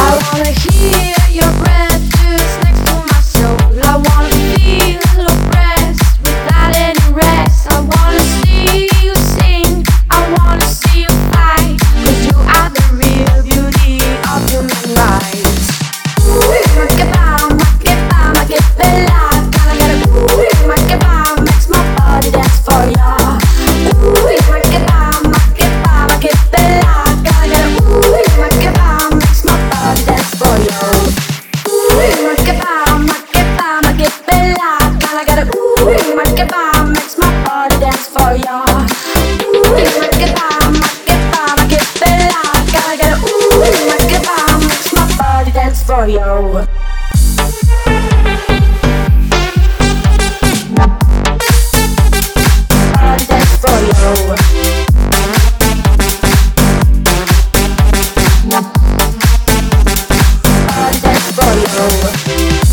I dance for you. I'll dance for you. Dance for you.